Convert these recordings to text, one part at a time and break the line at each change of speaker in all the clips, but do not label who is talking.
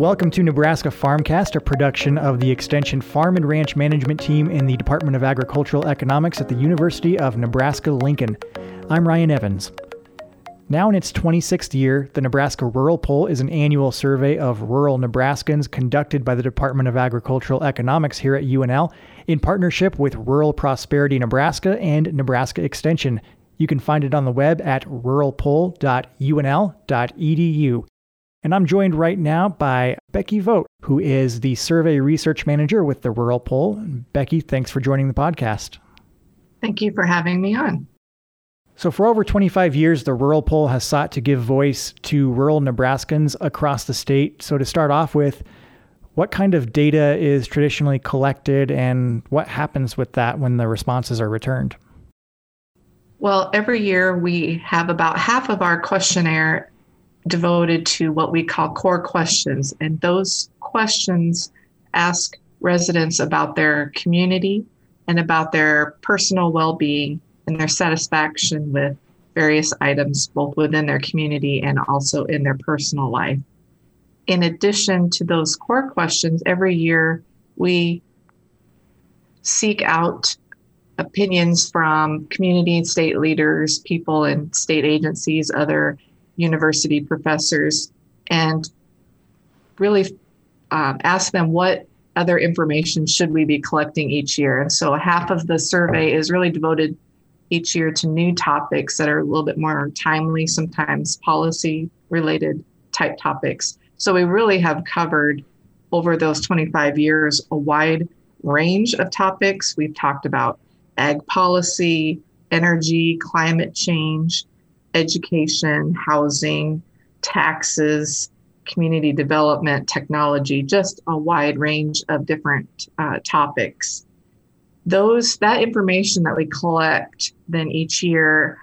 Welcome to Nebraska Farmcast, a production of the Extension Farm and Ranch Management Team in the Department of Agricultural Economics at the University of Nebraska Lincoln. I'm Ryan Evans. Now in its 26th year, the Nebraska Rural Poll is an annual survey of rural Nebraskans conducted by the Department of Agricultural Economics here at UNL in partnership with Rural Prosperity Nebraska and Nebraska Extension. You can find it on the web at ruralpoll.unl.edu. And I'm joined right now by Becky Vogt, who is the survey research manager with the Rural Poll. Becky, thanks for joining the podcast.
Thank you for having me on.
So, for over 25 years, the Rural Poll has sought to give voice to rural Nebraskans across the state. So, to start off with, what kind of data is traditionally collected and what happens with that when the responses are returned?
Well, every year we have about half of our questionnaire devoted to what we call core questions. And those questions ask residents about their community and about their personal well being and their satisfaction with various items, both within their community and also in their personal life. In addition to those core questions, every year we seek out opinions from community and state leaders, people in state agencies, other university professors and really um, ask them what other information should we be collecting each year. And so half of the survey is really devoted each year to new topics that are a little bit more timely, sometimes policy related type topics. So we really have covered over those 25 years a wide range of topics. We've talked about ag policy, energy, climate change, education, housing, taxes, community development, technology, just a wide range of different uh, topics. Those that information that we collect then each year,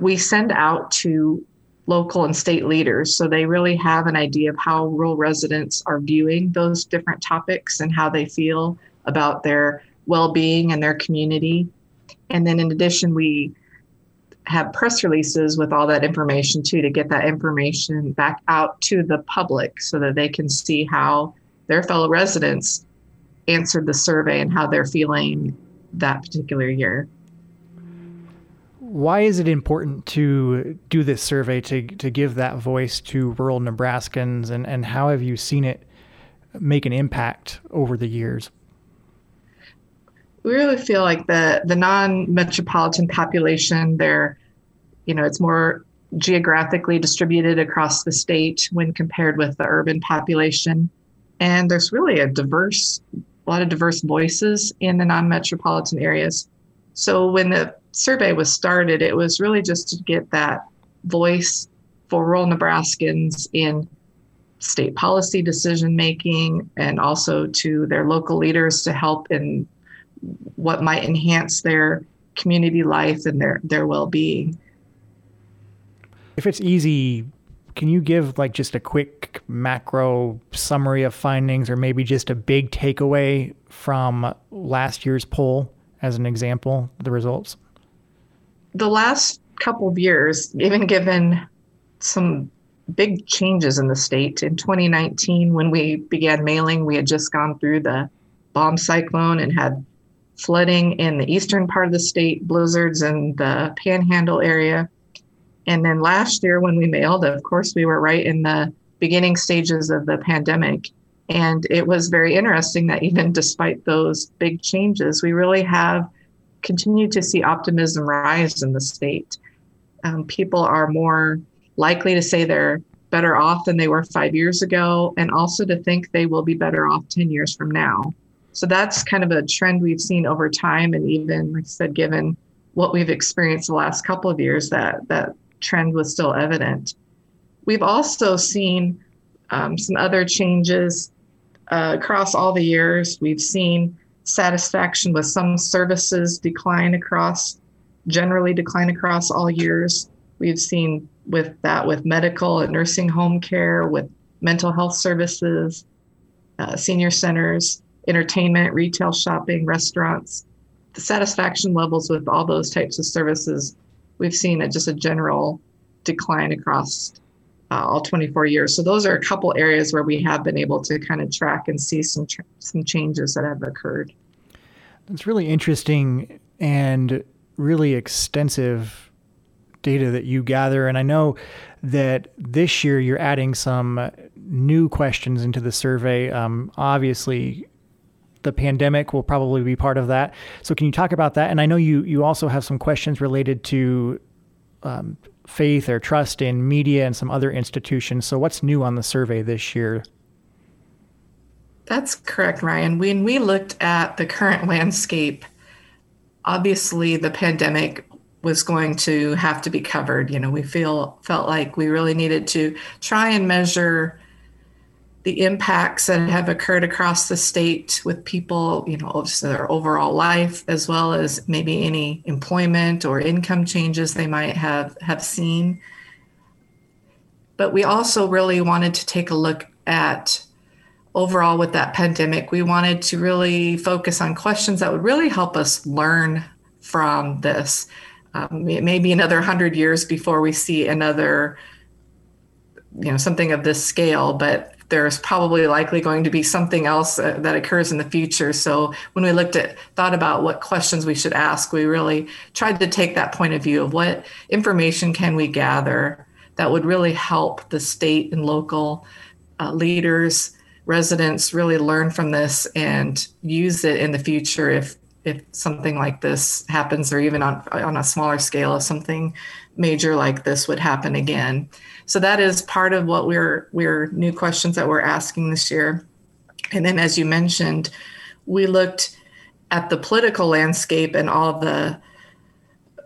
we send out to local and state leaders so they really have an idea of how rural residents are viewing those different topics and how they feel about their well-being and their community. And then in addition, we have press releases with all that information too to get that information back out to the public so that they can see how their fellow residents answered the survey and how they're feeling that particular year.
Why is it important to do this survey to, to give that voice to rural Nebraskans and, and how have you seen it make an impact over the years?
We really feel like the the non-metropolitan population they're you know it's more geographically distributed across the state when compared with the urban population. And there's really a diverse a lot of diverse voices in the non-metropolitan areas. So when the survey was started it was really just to get that voice for rural nebraskans in state policy decision making and also to their local leaders to help in what might enhance their community life and their their well-being.
If it's easy, can you give like just a quick macro summary of findings or maybe just a big takeaway from last year's poll as an example, the results?
The last couple of years, even given some big changes in the state. In 2019, when we began mailing, we had just gone through the bomb cyclone and had flooding in the eastern part of the state, blizzards in the panhandle area. And then last year, when we mailed, of course, we were right in the beginning stages of the pandemic. And it was very interesting that even despite those big changes, we really have continued to see optimism rise in the state. Um, people are more likely to say they're better off than they were five years ago, and also to think they will be better off 10 years from now. So that's kind of a trend we've seen over time. And even, like I said, given what we've experienced the last couple of years, that that trend was still evident. We've also seen um, some other changes uh, across all the years. We've seen satisfaction with some services decline across, generally decline across all years. We've seen with that with medical and nursing home care, with mental health services, uh, senior centers entertainment, retail shopping, restaurants, the satisfaction levels with all those types of services, we've seen a, just a general decline across uh, all 24 years. So those are a couple areas where we have been able to kind of track and see some tr- some changes that have occurred.
That's really interesting and really extensive data that you gather. And I know that this year you're adding some new questions into the survey. Um, obviously, the pandemic will probably be part of that. So, can you talk about that? And I know you you also have some questions related to um, faith or trust in media and some other institutions. So, what's new on the survey this year?
That's correct, Ryan. When we looked at the current landscape, obviously the pandemic was going to have to be covered. You know, we feel felt like we really needed to try and measure the impacts that have occurred across the state with people, you know, their overall life, as well as maybe any employment or income changes they might have have seen. But we also really wanted to take a look at overall with that pandemic. We wanted to really focus on questions that would really help us learn from this. Um, it may be another hundred years before we see another, you know, something of this scale, but there's probably likely going to be something else uh, that occurs in the future. So when we looked at thought about what questions we should ask, we really tried to take that point of view of what information can we gather that would really help the state and local uh, leaders, residents really learn from this and use it in the future if if something like this happens or even on on a smaller scale if something major like this would happen again. So that is part of what we're we're new questions that we're asking this year. And then as you mentioned, we looked at the political landscape and all the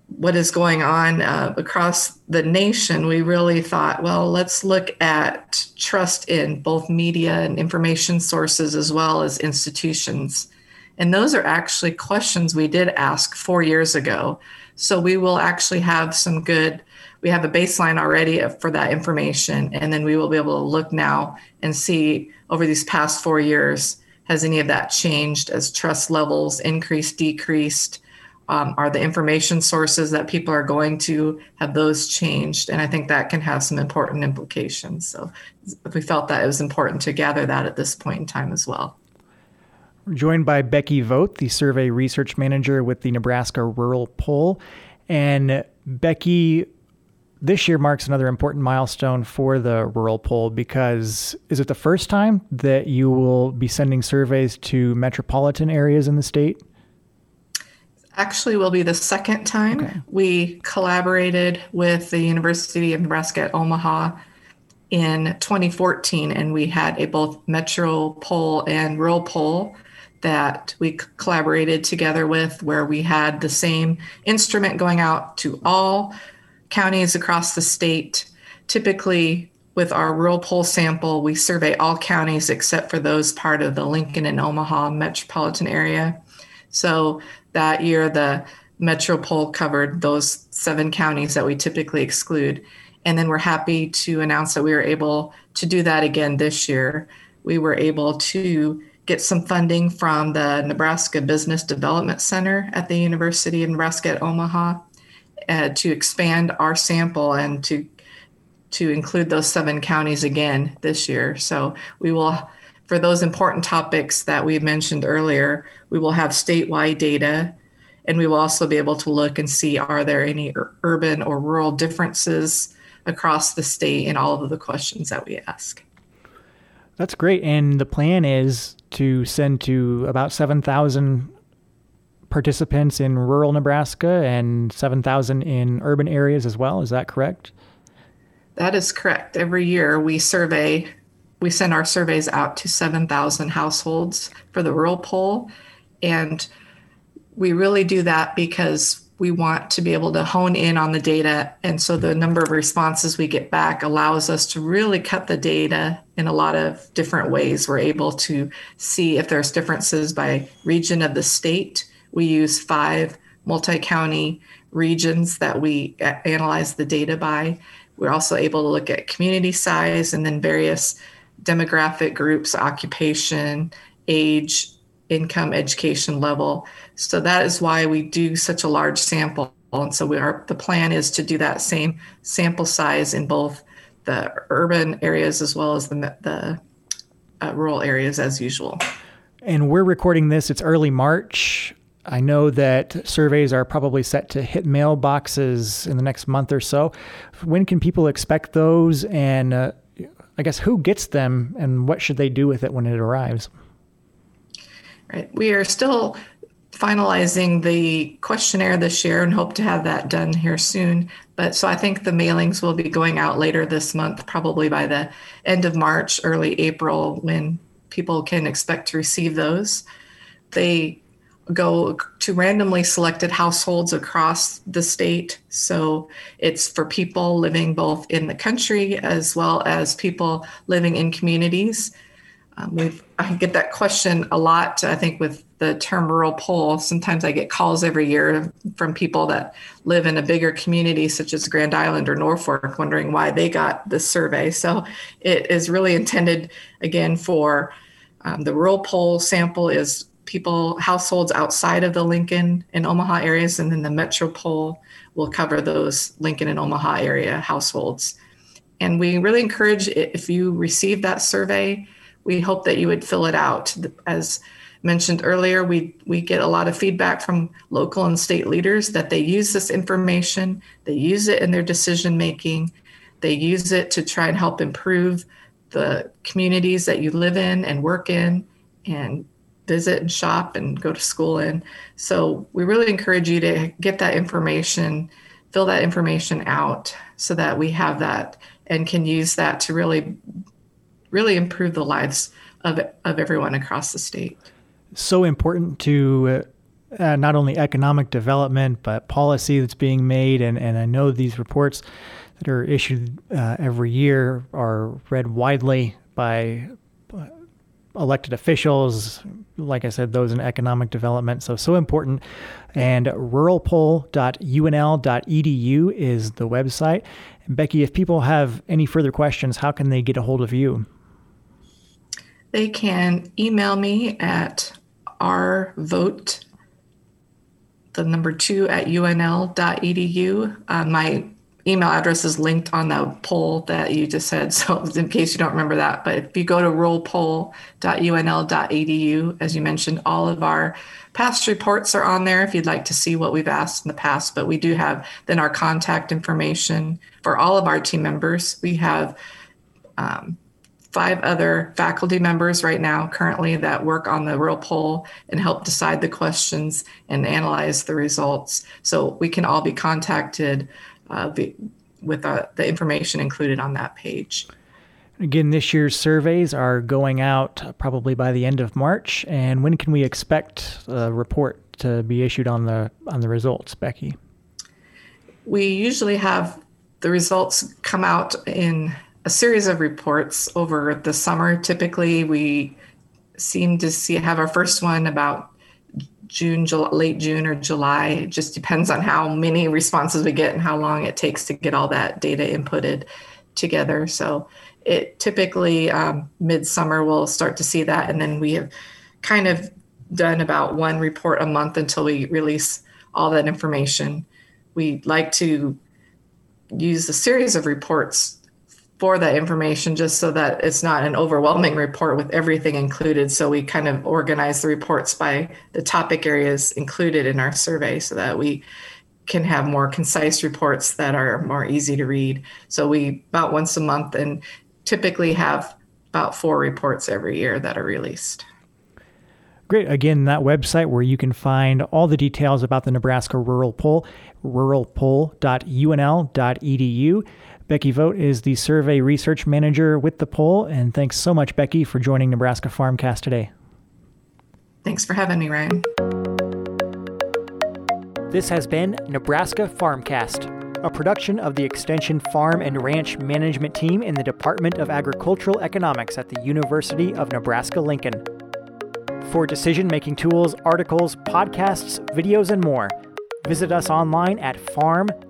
what is going on uh, across the nation, we really thought, well, let's look at trust in both media and information sources as well as institutions. And those are actually questions we did ask four years ago. So we will actually have some good we have a baseline already for that information. And then we will be able to look now and see over these past four years, has any of that changed as trust levels increased, decreased? Um, are the information sources that people are going to have those changed? And I think that can have some important implications. So we felt that it was important to gather that at this point in time as well.
We're joined by Becky Vogt, the survey research manager with the Nebraska Rural Poll. And Becky, this year marks another important milestone for the rural poll because is it the first time that you will be sending surveys to metropolitan areas in the state?
Actually, will be the second time. Okay. We collaborated with the University of Nebraska at Omaha in 2014, and we had a both metro poll and rural poll that we collaborated together with, where we had the same instrument going out to all counties across the state. Typically, with our rural poll sample, we survey all counties except for those part of the Lincoln and Omaha metropolitan area. So that year, the Metro poll covered those seven counties that we typically exclude. And then we're happy to announce that we were able to do that again this year. We were able to get some funding from the Nebraska Business Development Center at the University of Nebraska at Omaha uh, to expand our sample and to to include those seven counties again this year. So we will, for those important topics that we mentioned earlier, we will have statewide data, and we will also be able to look and see are there any urban or rural differences across the state in all of the questions that we ask.
That's great. And the plan is to send to about 7,000 participants in rural Nebraska and 7,000 in urban areas as well. Is that correct?
That is correct. Every year we survey, we send our surveys out to 7,000 households for the rural poll. And we really do that because we want to be able to hone in on the data. And so the number of responses we get back allows us to really cut the data in a lot of different ways. We're able to see if there's differences by region of the state we use five multi county regions that we analyze the data by. We're also able to look at community size and then various demographic groups, occupation, age, income, education level. So that is why we do such a large sample. And so we are the plan is to do that same sample size in both the urban areas as well as the, the uh, rural areas as usual.
And we're recording this, it's early March. I know that surveys are probably set to hit mailboxes in the next month or so. When can people expect those? And uh, I guess who gets them and what should they do with it when it arrives?
Right. We are still finalizing the questionnaire this year and hope to have that done here soon. But so I think the mailings will be going out later this month, probably by the end of March, early April, when people can expect to receive those. They go to randomly selected households across the state. So it's for people living both in the country as well as people living in communities. Um, we I get that question a lot. I think with the term rural poll, sometimes I get calls every year from people that live in a bigger community, such as Grand Island or Norfolk, wondering why they got this survey. So it is really intended again for um, the rural poll sample is people households outside of the Lincoln and Omaha areas, and then the metro poll will cover those Lincoln and Omaha area households. And we really encourage if you receive that survey we hope that you would fill it out. As mentioned earlier, we, we get a lot of feedback from local and state leaders that they use this information, they use it in their decision making, they use it to try and help improve the communities that you live in and work in and visit and shop and go to school in. So we really encourage you to get that information, fill that information out so that we have that and can use that to really really improve the lives of, of everyone across the state.
So important to uh, uh, not only economic development, but policy that's being made. And, and I know these reports that are issued uh, every year are read widely by uh, elected officials, like I said, those in economic development. So, so important. And ruralpoll.unl.edu is the website. And Becky, if people have any further questions, how can they get a hold of you?
They can email me at rvogt, the number two at unl.edu. Uh, my email address is linked on the poll that you just said. So, in case you don't remember that, but if you go to ruralpoll.unl.edu, as you mentioned, all of our past reports are on there if you'd like to see what we've asked in the past. But we do have then our contact information for all of our team members. We have um, five other faculty members right now currently that work on the rural poll and help decide the questions and analyze the results. So we can all be contacted uh, with uh, the information included on that page.
Again, this year's surveys are going out probably by the end of March. And when can we expect a report to be issued on the on the results, Becky?
We usually have the results come out in a series of reports over the summer. Typically, we seem to see have our first one about June, July, late June or July. It just depends on how many responses we get and how long it takes to get all that data inputted together. So it typically um, midsummer we'll start to see that, and then we have kind of done about one report a month until we release all that information. We like to use a series of reports for that information just so that it's not an overwhelming report with everything included. So we kind of organize the reports by the topic areas included in our survey so that we can have more concise reports that are more easy to read. So we about once a month and typically have about four reports every year that are released.
Great. Again, that website where you can find all the details about the Nebraska Rural Poll, ruralpoll.unl.edu. Becky Vogt is the survey research manager with the poll, and thanks so much, Becky, for joining Nebraska Farmcast today.
Thanks for having me, Ryan.
This has been Nebraska Farmcast, a production of the Extension Farm and Ranch Management Team in the Department of Agricultural Economics at the University of Nebraska Lincoln. For decision making tools, articles, podcasts, videos, and more, visit us online at farm.unl.edu.